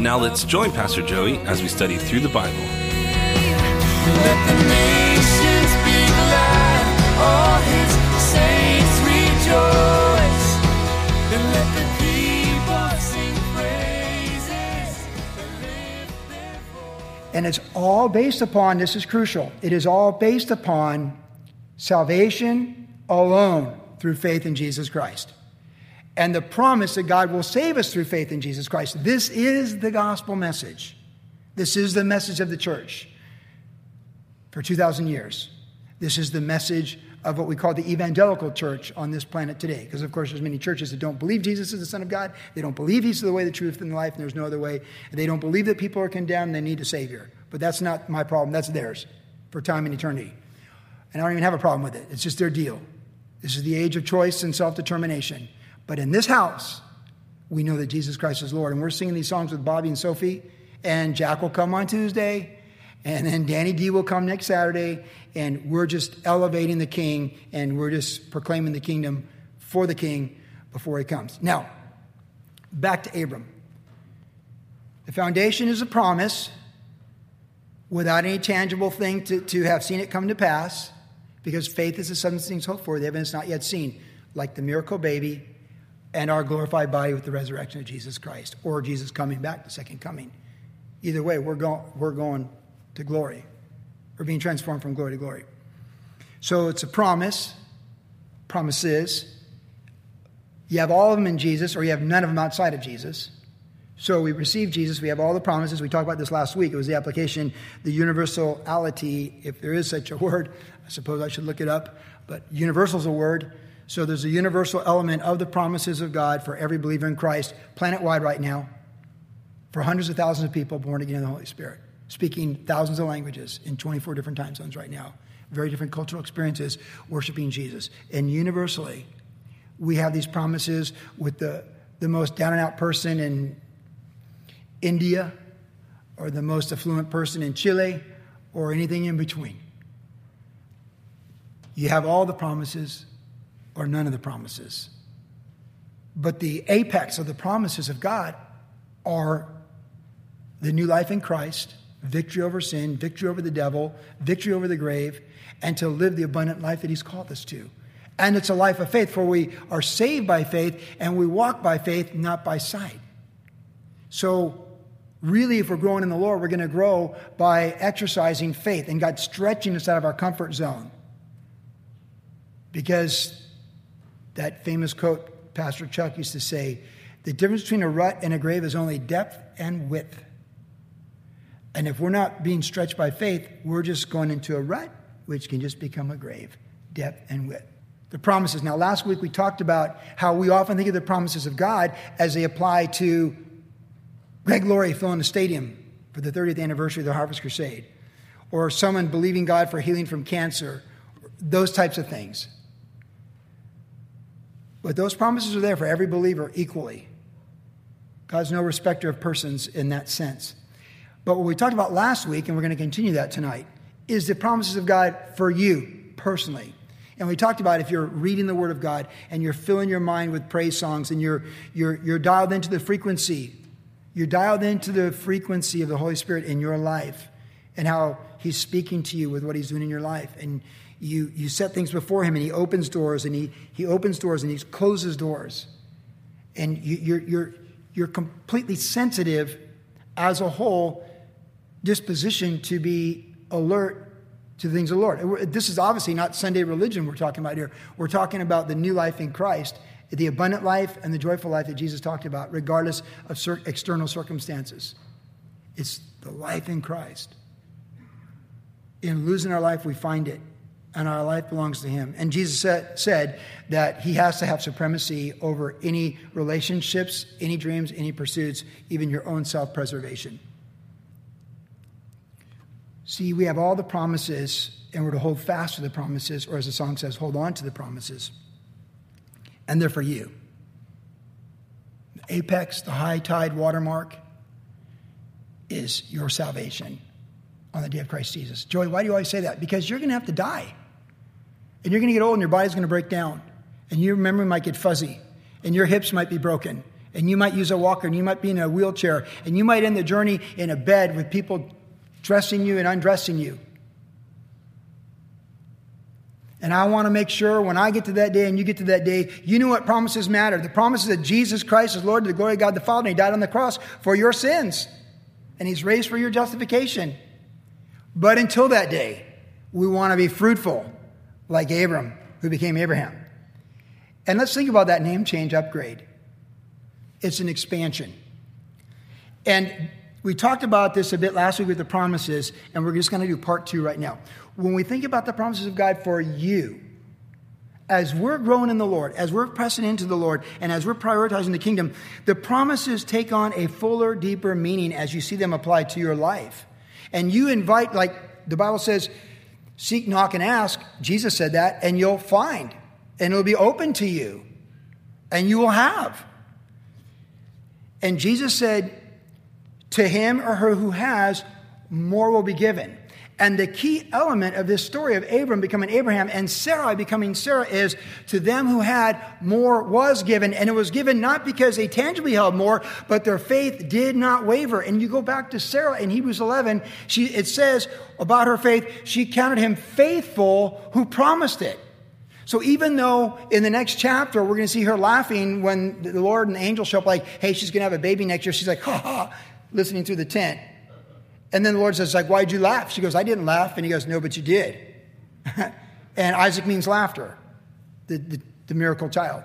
Now let's join Pastor Joey as we study through the Bible. Let the nations be glad. All his saints rejoice. And let the people sing praises. and lift their voice. And it's all based upon, this is crucial, it is all based upon salvation alone through faith in Jesus Christ. And the promise that God will save us through faith in Jesus Christ. This is the gospel message. This is the message of the church for 2,000 years. This is the message of what we call the evangelical church on this planet today. Because, of course, there's many churches that don't believe Jesus is the Son of God. They don't believe He's the way, the truth, and the life, and there's no other way. They don't believe that people are condemned, they need a Savior. But that's not my problem, that's theirs for time and eternity. And I don't even have a problem with it. It's just their deal. This is the age of choice and self determination. But in this house, we know that Jesus Christ is Lord. And we're singing these songs with Bobby and Sophie, and Jack will come on Tuesday, and then Danny D will come next Saturday, and we're just elevating the King, and we're just proclaiming the kingdom for the King before he comes. Now, back to Abram. The foundation is a promise without any tangible thing to, to have seen it come to pass, because faith is the substance of things hoped for, the evidence not yet seen, like the miracle baby and our glorified body with the resurrection of Jesus Christ, or Jesus coming back, the second coming. Either way, we're, go- we're going to glory. We're being transformed from glory to glory. So it's a promise, promises. You have all of them in Jesus, or you have none of them outside of Jesus. So we receive Jesus, we have all the promises. We talked about this last week. It was the application, the universality, if there is such a word. I suppose I should look it up, but universal is a word. So there's a universal element of the promises of God for every believer in Christ, planet wide right now, for hundreds of thousands of people born again in the Holy Spirit, speaking thousands of languages in 24 different time zones right now, very different cultural experiences, worshiping Jesus. And universally, we have these promises with the, the most down and out person in India or the most affluent person in Chile or anything in between. You have all the promises or none of the promises. But the apex of the promises of God are the new life in Christ, victory over sin, victory over the devil, victory over the grave, and to live the abundant life that He's called us to. And it's a life of faith, for we are saved by faith and we walk by faith, not by sight. So, really, if we're growing in the Lord, we're going to grow by exercising faith and God stretching us out of our comfort zone. Because that famous quote Pastor Chuck used to say the difference between a rut and a grave is only depth and width. And if we're not being stretched by faith, we're just going into a rut, which can just become a grave, depth and width. The promises. Now, last week we talked about how we often think of the promises of God as they apply to Greg Laurie filling the stadium for the 30th anniversary of the Harvest Crusade, or someone believing God for healing from cancer, those types of things. But those promises are there for every believer equally. God's no respecter of persons in that sense. But what we talked about last week, and we're going to continue that tonight, is the promises of God for you personally. And we talked about if you're reading the Word of God and you're filling your mind with praise songs and you're, you're, you're dialed into the frequency, you're dialed into the frequency of the Holy Spirit in your life and how He's speaking to you with what He's doing in your life. And you, you set things before Him and He opens doors and He, he opens doors and He closes doors. And you, you're, you're, you're completely sensitive as a whole disposition to be alert to the things of the Lord. This is obviously not Sunday religion we're talking about here. We're talking about the new life in Christ, the abundant life and the joyful life that Jesus talked about, regardless of external circumstances. It's the life in Christ. In losing our life, we find it, and our life belongs to Him. And Jesus said, that He has to have supremacy over any relationships, any dreams, any pursuits, even your own self preservation. See, we have all the promises, and we're to hold fast to the promises, or as the song says, hold on to the promises. And they're for you. The apex, the high tide watermark, is your salvation on the day of Christ Jesus. Joey, why do you always say that? Because you're going to have to die. And you're going to get old and your body's going to break down. And your memory might get fuzzy. And your hips might be broken. And you might use a walker and you might be in a wheelchair. And you might end the journey in a bed with people dressing you and undressing you. And I want to make sure when I get to that day and you get to that day, you know what promises matter. The promises that Jesus Christ is Lord to the glory of God the Father, and He died on the cross for your sins. And He's raised for your justification. But until that day, we want to be fruitful like Abram, who became Abraham. And let's think about that name change upgrade. It's an expansion. And we talked about this a bit last week with the promises, and we're just going to do part two right now. When we think about the promises of God for you, as we're growing in the Lord, as we're pressing into the Lord, and as we're prioritizing the kingdom, the promises take on a fuller, deeper meaning as you see them applied to your life. And you invite, like the Bible says, seek, knock, and ask. Jesus said that, and you'll find, and it'll be open to you, and you will have. And Jesus said, to him or her who has, more will be given. And the key element of this story of Abram becoming Abraham and Sarai becoming Sarah is to them who had, more was given. And it was given not because they tangibly held more, but their faith did not waver. And you go back to Sarah in Hebrews 11, she, it says about her faith, she counted him faithful who promised it. So even though in the next chapter we're going to see her laughing when the Lord and the angel show up, like, hey, she's going to have a baby next year, she's like, ha ha, listening through the tent. And then the Lord says, like, why'd you laugh? She goes, I didn't laugh. And he goes, no, but you did. and Isaac means laughter, the, the, the, miracle child.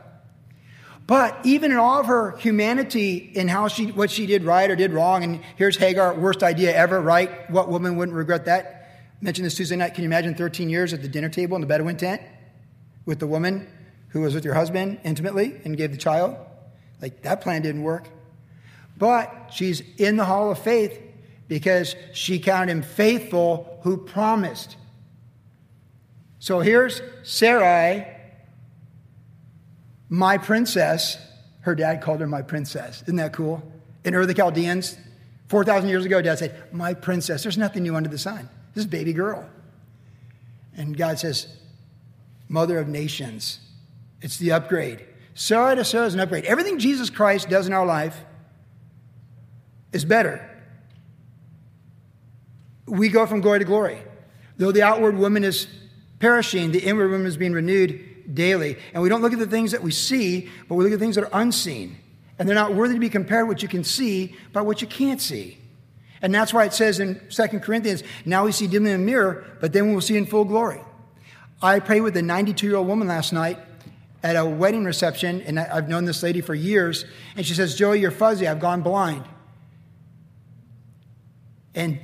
But even in all of her humanity in how she, what she did right or did wrong, and here's Hagar, worst idea ever, right? What woman wouldn't regret that? I mentioned this Tuesday night. Can you imagine 13 years at the dinner table in the Bedouin tent with the woman who was with your husband intimately and gave the child? Like, that plan didn't work. But she's in the hall of faith because she counted him faithful who promised. So here's Sarai, my princess. Her dad called her my princess. Isn't that cool? In Ur the Chaldeans, 4,000 years ago, dad said, My princess. There's nothing new under the sun. This is baby girl. And God says, Mother of nations. It's the upgrade. Sarai to Sarah is an upgrade. Everything Jesus Christ does in our life is better we go from glory to glory. Though the outward woman is perishing, the inward woman is being renewed daily. And we don't look at the things that we see, but we look at things that are unseen. And they're not worthy to be compared what you can see by what you can't see. And that's why it says in 2 Corinthians, now we see dimly in a mirror, but then we'll see in full glory. I prayed with a 92 year old woman last night at a wedding reception, and I've known this lady for years. And she says, Joey, you're fuzzy. I've gone blind. And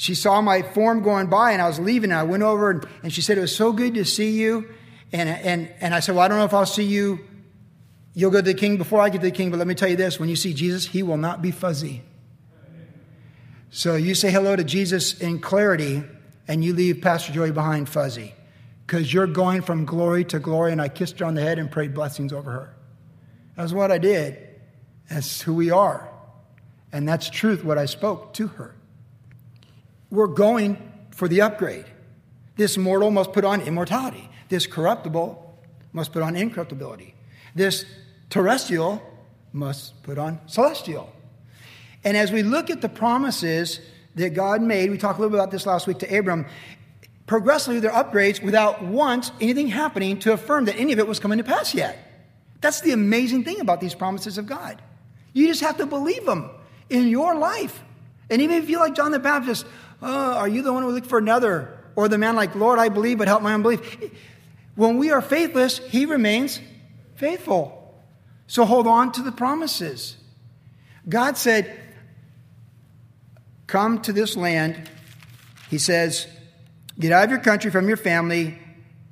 she saw my form going by and I was leaving. And I went over and, and she said, It was so good to see you. And, and, and I said, Well, I don't know if I'll see you. You'll go to the king before I get to the king, but let me tell you this when you see Jesus, he will not be fuzzy. So you say hello to Jesus in clarity and you leave Pastor Joey behind fuzzy because you're going from glory to glory. And I kissed her on the head and prayed blessings over her. That's what I did. That's who we are. And that's truth, what I spoke to her we're going for the upgrade. This mortal must put on immortality. This corruptible must put on incorruptibility. This terrestrial must put on celestial. And as we look at the promises that God made, we talked a little bit about this last week to Abram, progressively they're upgrades without once anything happening to affirm that any of it was coming to pass yet. That's the amazing thing about these promises of God. You just have to believe them in your life. And even if you like John the Baptist, oh, are you the one who look for another? Or the man like, Lord, I believe, but help my unbelief. When we are faithless, he remains faithful. So hold on to the promises. God said, Come to this land. He says, Get out of your country, from your family,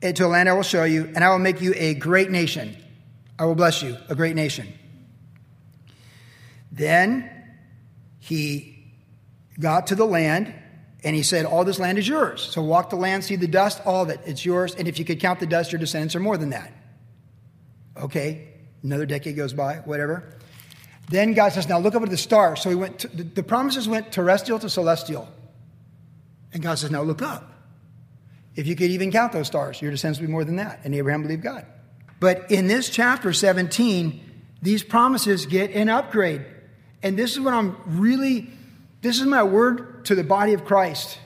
eh, into a land I will show you, and I will make you a great nation. I will bless you, a great nation. Then he got to the land And he said, All this land is yours. So walk the land, see the dust, all of it. It's yours. And if you could count the dust, your descendants are more than that. Okay, another decade goes by, whatever. Then God says, Now look up at the stars. So he went to, the, the promises went terrestrial to celestial. And God says, Now look up. If you could even count those stars, your descendants would be more than that. And Abraham believed God. But in this chapter 17, these promises get an upgrade. And this is what I'm really, this is my word to the body of Christ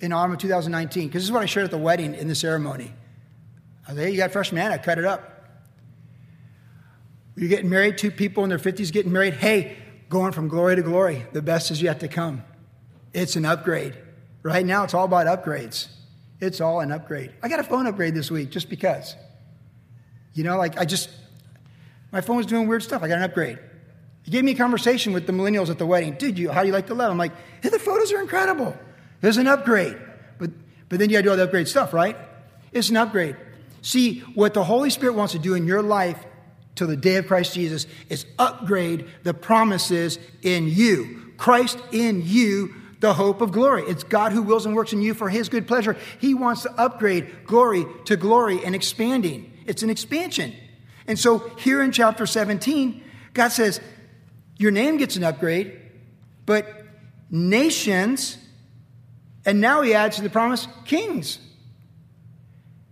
in autumn of 2019, because this is what I shared at the wedding in the ceremony. I said, hey, you got fresh manna, cut it up. You're getting married, two people in their 50s getting married. Hey, going from glory to glory, the best is yet to come. It's an upgrade. Right now, it's all about upgrades. It's all an upgrade. I got a phone upgrade this week just because. You know, like I just, my phone was doing weird stuff. I got an upgrade. He gave me a conversation with the millennials at the wedding. Dude, you, how do you like the love? I'm like, hey, the photos are incredible. There's an upgrade. But, but then you got to do all the upgrade stuff, right? It's an upgrade. See, what the Holy Spirit wants to do in your life till the day of Christ Jesus is upgrade the promises in you. Christ in you, the hope of glory. It's God who wills and works in you for his good pleasure. He wants to upgrade glory to glory and expanding. It's an expansion. And so here in chapter 17, God says, Your name gets an upgrade, but nations, and now he adds to the promise, kings.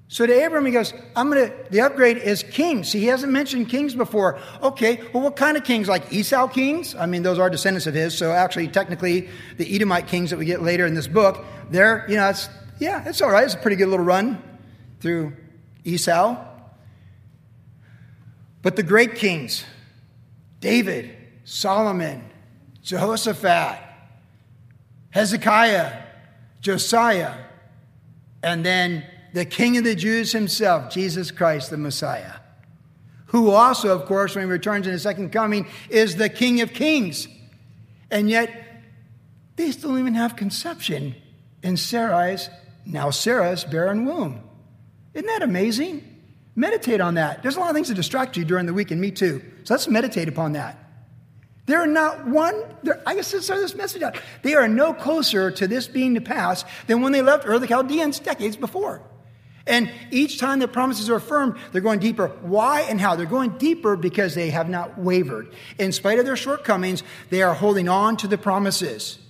So to Abram, he goes, I'm going to, the upgrade is kings. See, he hasn't mentioned kings before. Okay, well, what kind of kings? Like Esau kings? I mean, those are descendants of his. So actually, technically, the Edomite kings that we get later in this book, they're, you know, it's, yeah, it's all right. It's a pretty good little run through Esau. But the great kings, David, Solomon, Jehoshaphat, Hezekiah, Josiah, and then the King of the Jews himself, Jesus Christ the Messiah, who also, of course, when he returns in his second coming, is the King of Kings. And yet, they still don't even have conception in Sarai's, now Sarah's barren womb. Isn't that amazing? Meditate on that. There's a lot of things that distract you during the week, and me too. So let's meditate upon that. They're not one, I guess let's this message out. They are no closer to this being to pass than when they left Ur the Chaldeans decades before. And each time the promises are affirmed, they're going deeper. Why and how? They're going deeper because they have not wavered. In spite of their shortcomings, they are holding on to the promises.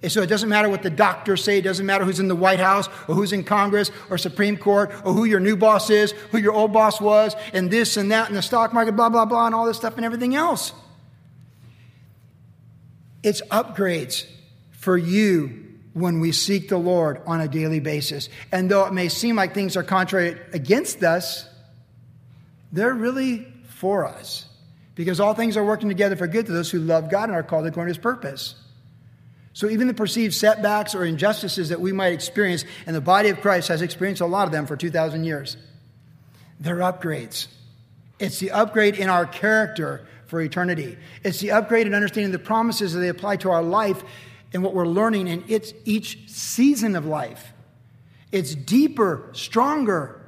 And so it doesn't matter what the doctors say, it doesn't matter who's in the White House or who's in Congress or Supreme Court or who your new boss is, who your old boss was, and this and that and the stock market, blah, blah, blah, and all this stuff and everything else. It's upgrades for you when we seek the Lord on a daily basis. And though it may seem like things are contrary against us, they're really for us. Because all things are working together for good to those who love God and are called according to his purpose. So even the perceived setbacks or injustices that we might experience, and the body of Christ has experienced a lot of them for 2,000 years, they're upgrades. It's the upgrade in our character for eternity. It's the upgrade in understanding the promises that they apply to our life and what we're learning in its each season of life. It's deeper, stronger,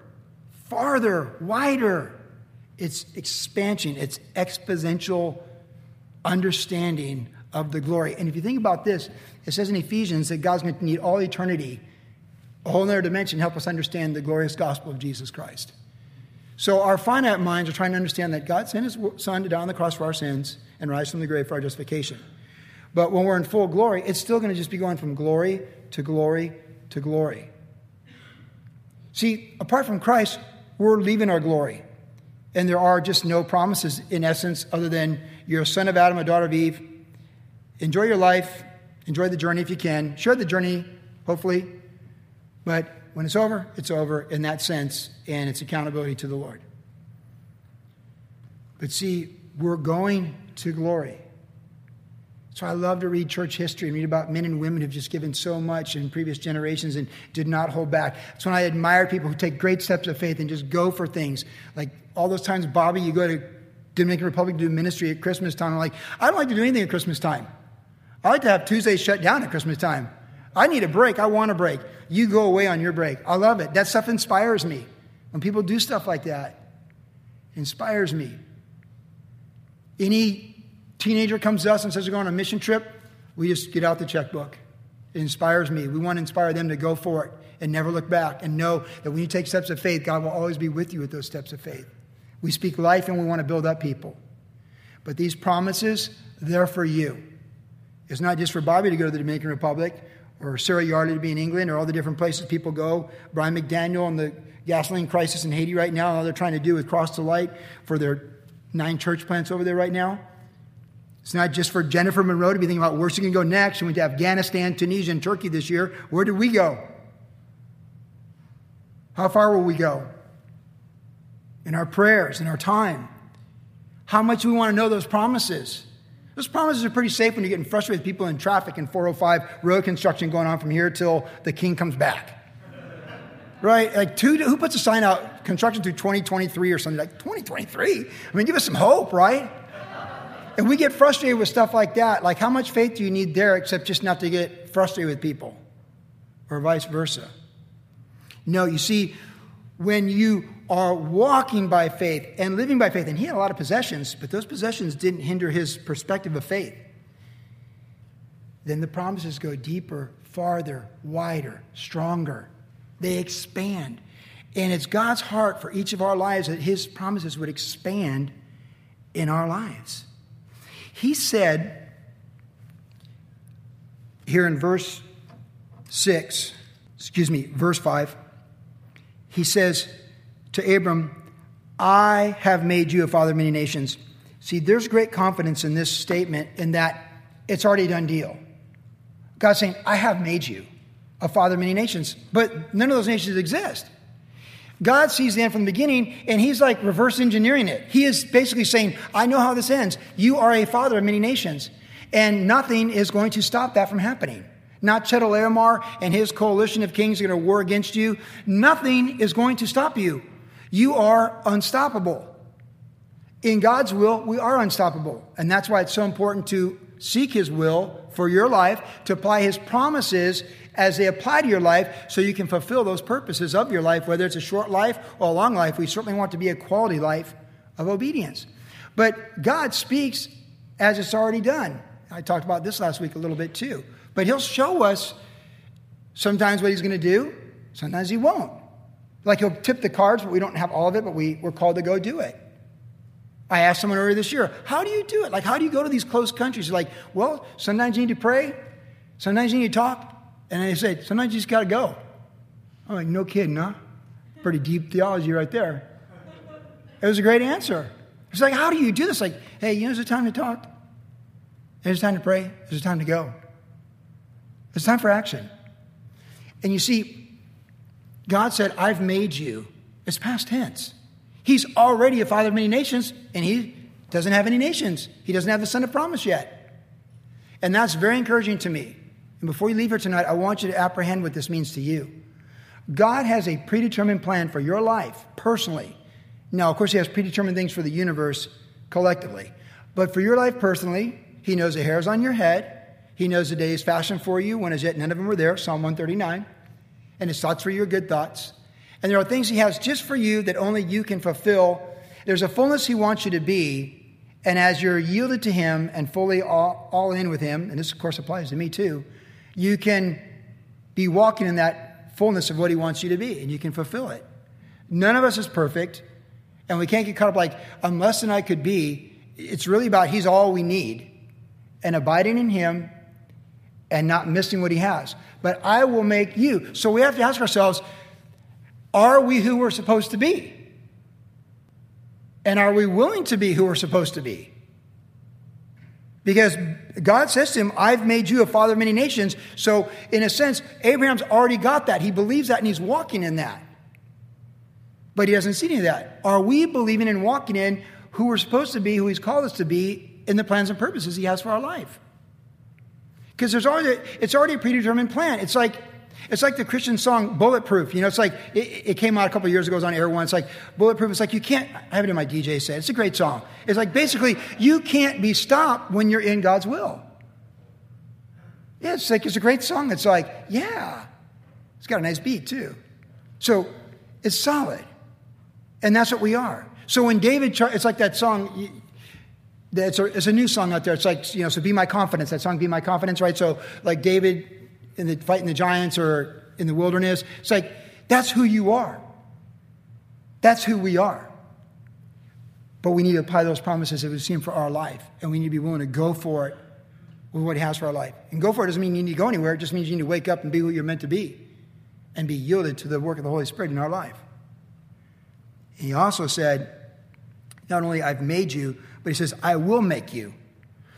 farther, wider. It's expansion, it's exponential understanding of the glory. And if you think about this, it says in Ephesians that God's going to need all eternity, a whole other dimension, help us understand the glorious gospel of Jesus Christ. So our finite minds are trying to understand that God sent his son to die on the cross for our sins and rise from the grave for our justification. But when we're in full glory, it's still going to just be going from glory to glory to glory. See, apart from Christ, we're leaving our glory. And there are just no promises, in essence, other than you're a son of Adam, a daughter of Eve. Enjoy your life, enjoy the journey if you can. Share the journey, hopefully. But when it's over, it's over in that sense, and it's accountability to the Lord. But see, we're going to glory. So I love to read church history and read about men and women who've just given so much in previous generations and did not hold back. It's when I admire people who take great steps of faith and just go for things. Like all those times, Bobby, you go to Dominican Republic to do ministry at Christmas time. I'm like, I don't like to do anything at Christmas time. I like to have Tuesdays shut down at Christmas time. I need a break. I want a break. You go away on your break. I love it. That stuff inspires me. When people do stuff like that, inspires me. Any teenager comes to us and says they're going on a mission trip, we just get out the checkbook It inspires me. We want to inspire them to go for it and never look back and know that when you take steps of faith, God will always be with you with those steps of faith. We speak life and we want to build up people. But these promises, they're for you. It's not just for Bobby to go to the Dominican Republic or Sarah Yardley to be in England or all the different places people go. Brian McDaniel and the gasoline crisis in Haiti right now, and all they're trying to do with Cross the Light for their nine church plants over there right now. It's not just for Jennifer Monroe to be thinking about where she can go next. She went to Afghanistan, Tunisia, and Turkey this year. Where did we go? How far will we go? In our prayers, in our time. How much we want to know those promises. Those promises are pretty safe when you're getting frustrated with people in traffic and 405 road construction going on from here till the king comes back. right? Like, two, who puts a sign out, construction through 2023 or something? Like, 2023? I mean, give us some hope, right? And we get frustrated with stuff like that. Like, how much faith do you need there except just not to get frustrated with people? Or vice versa. No, you see, when you are walking by faith and living by faith, and he had a lot of possessions, but those possessions didn't hinder his perspective of faith, then the promises go deeper, farther, wider, stronger. They expand. And it's God's heart for each of our lives that his promises would expand in our lives. He said here in verse 6, excuse me, verse 5, he says to Abram, I have made you a father of many nations. See, there's great confidence in this statement in that it's already done deal. God's saying, I have made you a father of many nations, but none of those nations exist. God sees the end from the beginning, and he's like reverse engineering it. He is basically saying, I know how this ends. You are a father of many nations, and nothing is going to stop that from happening. Not Chedorlaomer and his coalition of kings are going to war against you. Nothing is going to stop you. You are unstoppable. In God's will, we are unstoppable. And that's why it's so important to seek His will for your life, to apply His promises as they apply to your life so you can fulfill those purposes of your life, whether it's a short life or a long life. We certainly want to be a quality life of obedience. But God speaks as it's already done. I talked about this last week a little bit too. But He'll show us sometimes what He's going to do, sometimes He won't. Like He'll tip the cards, but we don't have all of it, but we, we're called to go do it. I asked someone earlier this year, how do you do it? Like, how do you go to these closed countries? Like, well, sometimes you need to pray, sometimes you need to talk, and they said, sometimes you just got to go. I'm like, no kidding, huh? Pretty deep theology right there. It was a great answer. It's like, how do you do this? Like, hey, you know, there's a time to talk. There's a time to pray. There's a time to go. It's time for action. And you see, God said, I've made you. It's past tense. He's already a father of many nations, and he doesn't have any nations. He doesn't have the son of promise yet. And that's very encouraging to me. And before you leave here tonight, I want you to apprehend what this means to you. God has a predetermined plan for your life personally. Now, of course, He has predetermined things for the universe collectively. But for your life personally, He knows the hairs on your head. He knows the days fashioned for you when as yet none of them were there, Psalm 139. And His thoughts for your good thoughts. And there are things He has just for you that only you can fulfill. There's a fullness He wants you to be. And as you're yielded to Him and fully all, all in with Him, and this, of course, applies to me too, you can be walking in that fullness of what He wants you to be, and you can fulfill it. None of us is perfect, and we can't get caught up like, I'm less than I could be. It's really about He's all we need, and abiding in Him and not missing what He has. But I will make you. So we have to ask ourselves, are we who we're supposed to be? And are we willing to be who we're supposed to be? Because God says to him, I've made you a father of many nations. So, in a sense, Abraham's already got that. He believes that and he's walking in that. But he doesn't see any of that. Are we believing and walking in who we're supposed to be, who he's called us to be in the plans and purposes he has for our life? Because there's already, it's already a predetermined plan. It's like it's like the Christian song Bulletproof. You know, it's like it, it came out a couple years ago. It was on Air One. It's like Bulletproof. It's like you can't. I have it in my DJ set. It's a great song. It's like basically you can't be stopped when you're in God's will. Yeah, it's like it's a great song. It's like yeah, it's got a nice beat too. So it's solid, and that's what we are. So when David, it's like that song. It's a, it's a new song out there. It's like, you know, so be my confidence, that song, be my confidence, right? So, like David in the fighting the giants or in the wilderness. It's like that's who you are. That's who we are. But we need to apply those promises that we've seen for our life, and we need to be willing to go for it with what He has for our life. And go for it doesn't mean you need to go anywhere, it just means you need to wake up and be who you're meant to be and be yielded to the work of the Holy Spirit in our life. He also said, Not only I've made you, but He says, I will make you.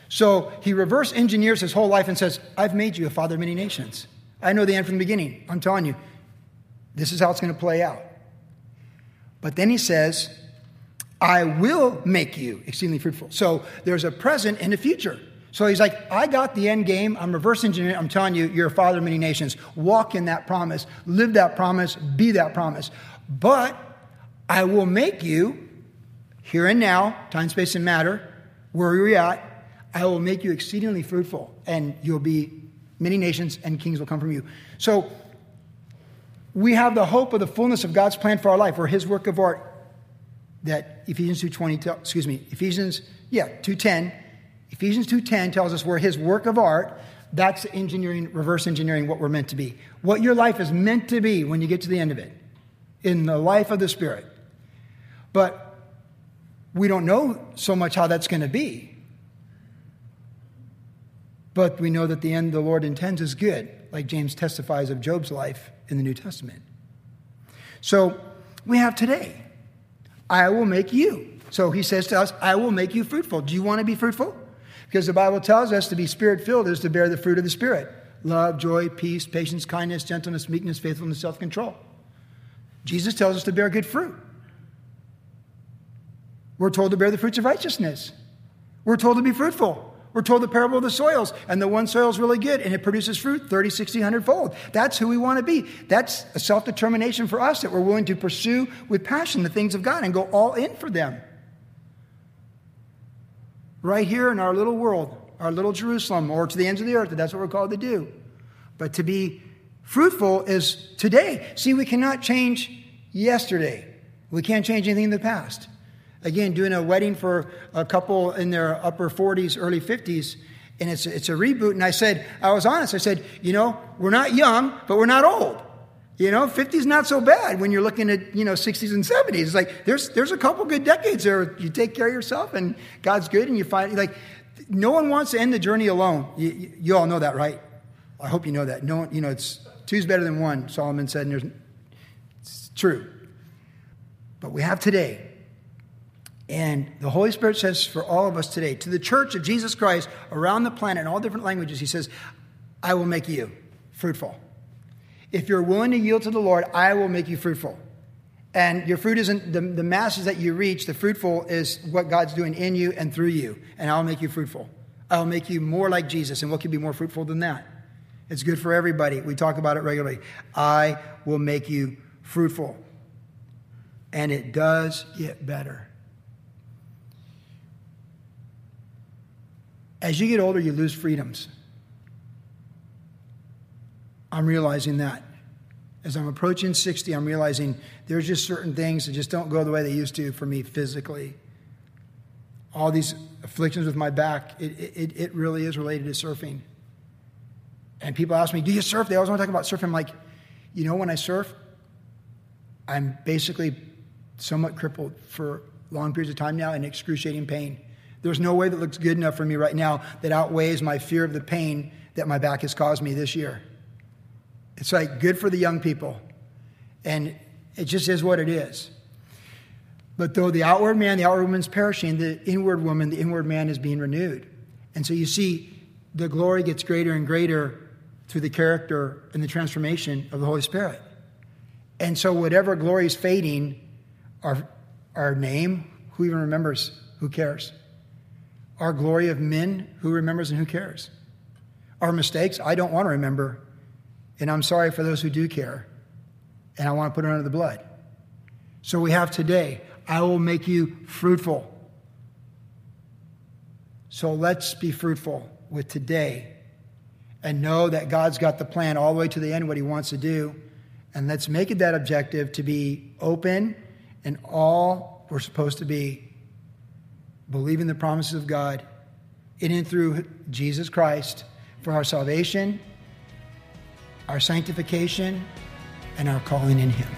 So he reverse engineers his whole life and says, I've made you a father of many nations. I know the end from the beginning. I'm telling you, this is how it's going to play out. But then he says, I will make you exceedingly fruitful. So there's a present and a future. So he's like, I got the end game. I'm reverse engineering. I'm telling you, you're a father of many nations. Walk in that promise, live that promise, be that promise. But I will make you here and now, time, space, and matter, where you're at. I will make you exceedingly fruitful, and you'll be many nations, and kings will come from you. So we have the hope of the fullness of God's plan for our life, or His work of art that Ephesians 2.20, excuse me, Ephesians, yeah, 2.10 Ephesians 2:10 tells us we're his work of art. That's engineering, reverse engineering what we're meant to be. What your life is meant to be when you get to the end of it in the life of the Spirit. But we don't know so much how that's going to be. But we know that the end the Lord intends is good, like James testifies of Job's life in the New Testament. So we have today. I will make you. So he says to us, I will make you fruitful. Do you want to be fruitful? Because the Bible tells us to be spirit filled is to bear the fruit of the Spirit love, joy, peace, patience, kindness, gentleness, meekness, faithfulness, self control. Jesus tells us to bear good fruit. We're told to bear the fruits of righteousness. We're told to be fruitful. We're told the parable of the soils, and the one soil is really good and it produces fruit 30, 60, 100 fold. That's who we want to be. That's a self determination for us that we're willing to pursue with passion the things of God and go all in for them right here in our little world, our little Jerusalem, or to the ends of the earth. That's what we're called to do. But to be fruitful is today. See, we cannot change yesterday. We can't change anything in the past. Again, doing a wedding for a couple in their upper 40s, early 50s, and it's, it's a reboot. And I said, I was honest. I said, you know, we're not young, but we're not old. You know, 50 is not so bad when you're looking at, you know, 60s and 70s. It's like there's, there's a couple good decades there. You take care of yourself and God's good and you find, like, no one wants to end the journey alone. You, you, you all know that, right? I hope you know that. No one, you know, it's two's better than one, Solomon said, and there's, it's true. But we have today. And the Holy Spirit says for all of us today, to the church of Jesus Christ around the planet in all different languages, He says, I will make you fruitful. If you're willing to yield to the Lord, I will make you fruitful. And your fruit isn't the, the masses that you reach, the fruitful is what God's doing in you and through you. And I'll make you fruitful. I'll make you more like Jesus. And what could be more fruitful than that? It's good for everybody. We talk about it regularly. I will make you fruitful. And it does get better. As you get older, you lose freedoms. I'm realizing that. As I'm approaching 60, I'm realizing there's just certain things that just don't go the way they used to for me physically. All these afflictions with my back, it, it, it really is related to surfing. And people ask me, Do you surf? They always want to talk about surfing. I'm like, you know, when I surf, I'm basically somewhat crippled for long periods of time now in excruciating pain. There's no way that looks good enough for me right now that outweighs my fear of the pain that my back has caused me this year. It's like good for the young people. And it just is what it is. But though the outward man, the outward woman's perishing, the inward woman, the inward man is being renewed. And so you see, the glory gets greater and greater through the character and the transformation of the Holy Spirit. And so whatever glory is fading, our, our name, who even remembers? Who cares? Our glory of men, who remembers and who cares? Our mistakes, I don't want to remember and I'm sorry for those who do care. And I want to put it under the blood. So we have today, I will make you fruitful. So let's be fruitful with today and know that God's got the plan all the way to the end, what He wants to do. And let's make it that objective to be open and all we're supposed to be believing the promises of God in and through Jesus Christ for our salvation our sanctification, and our calling in Him.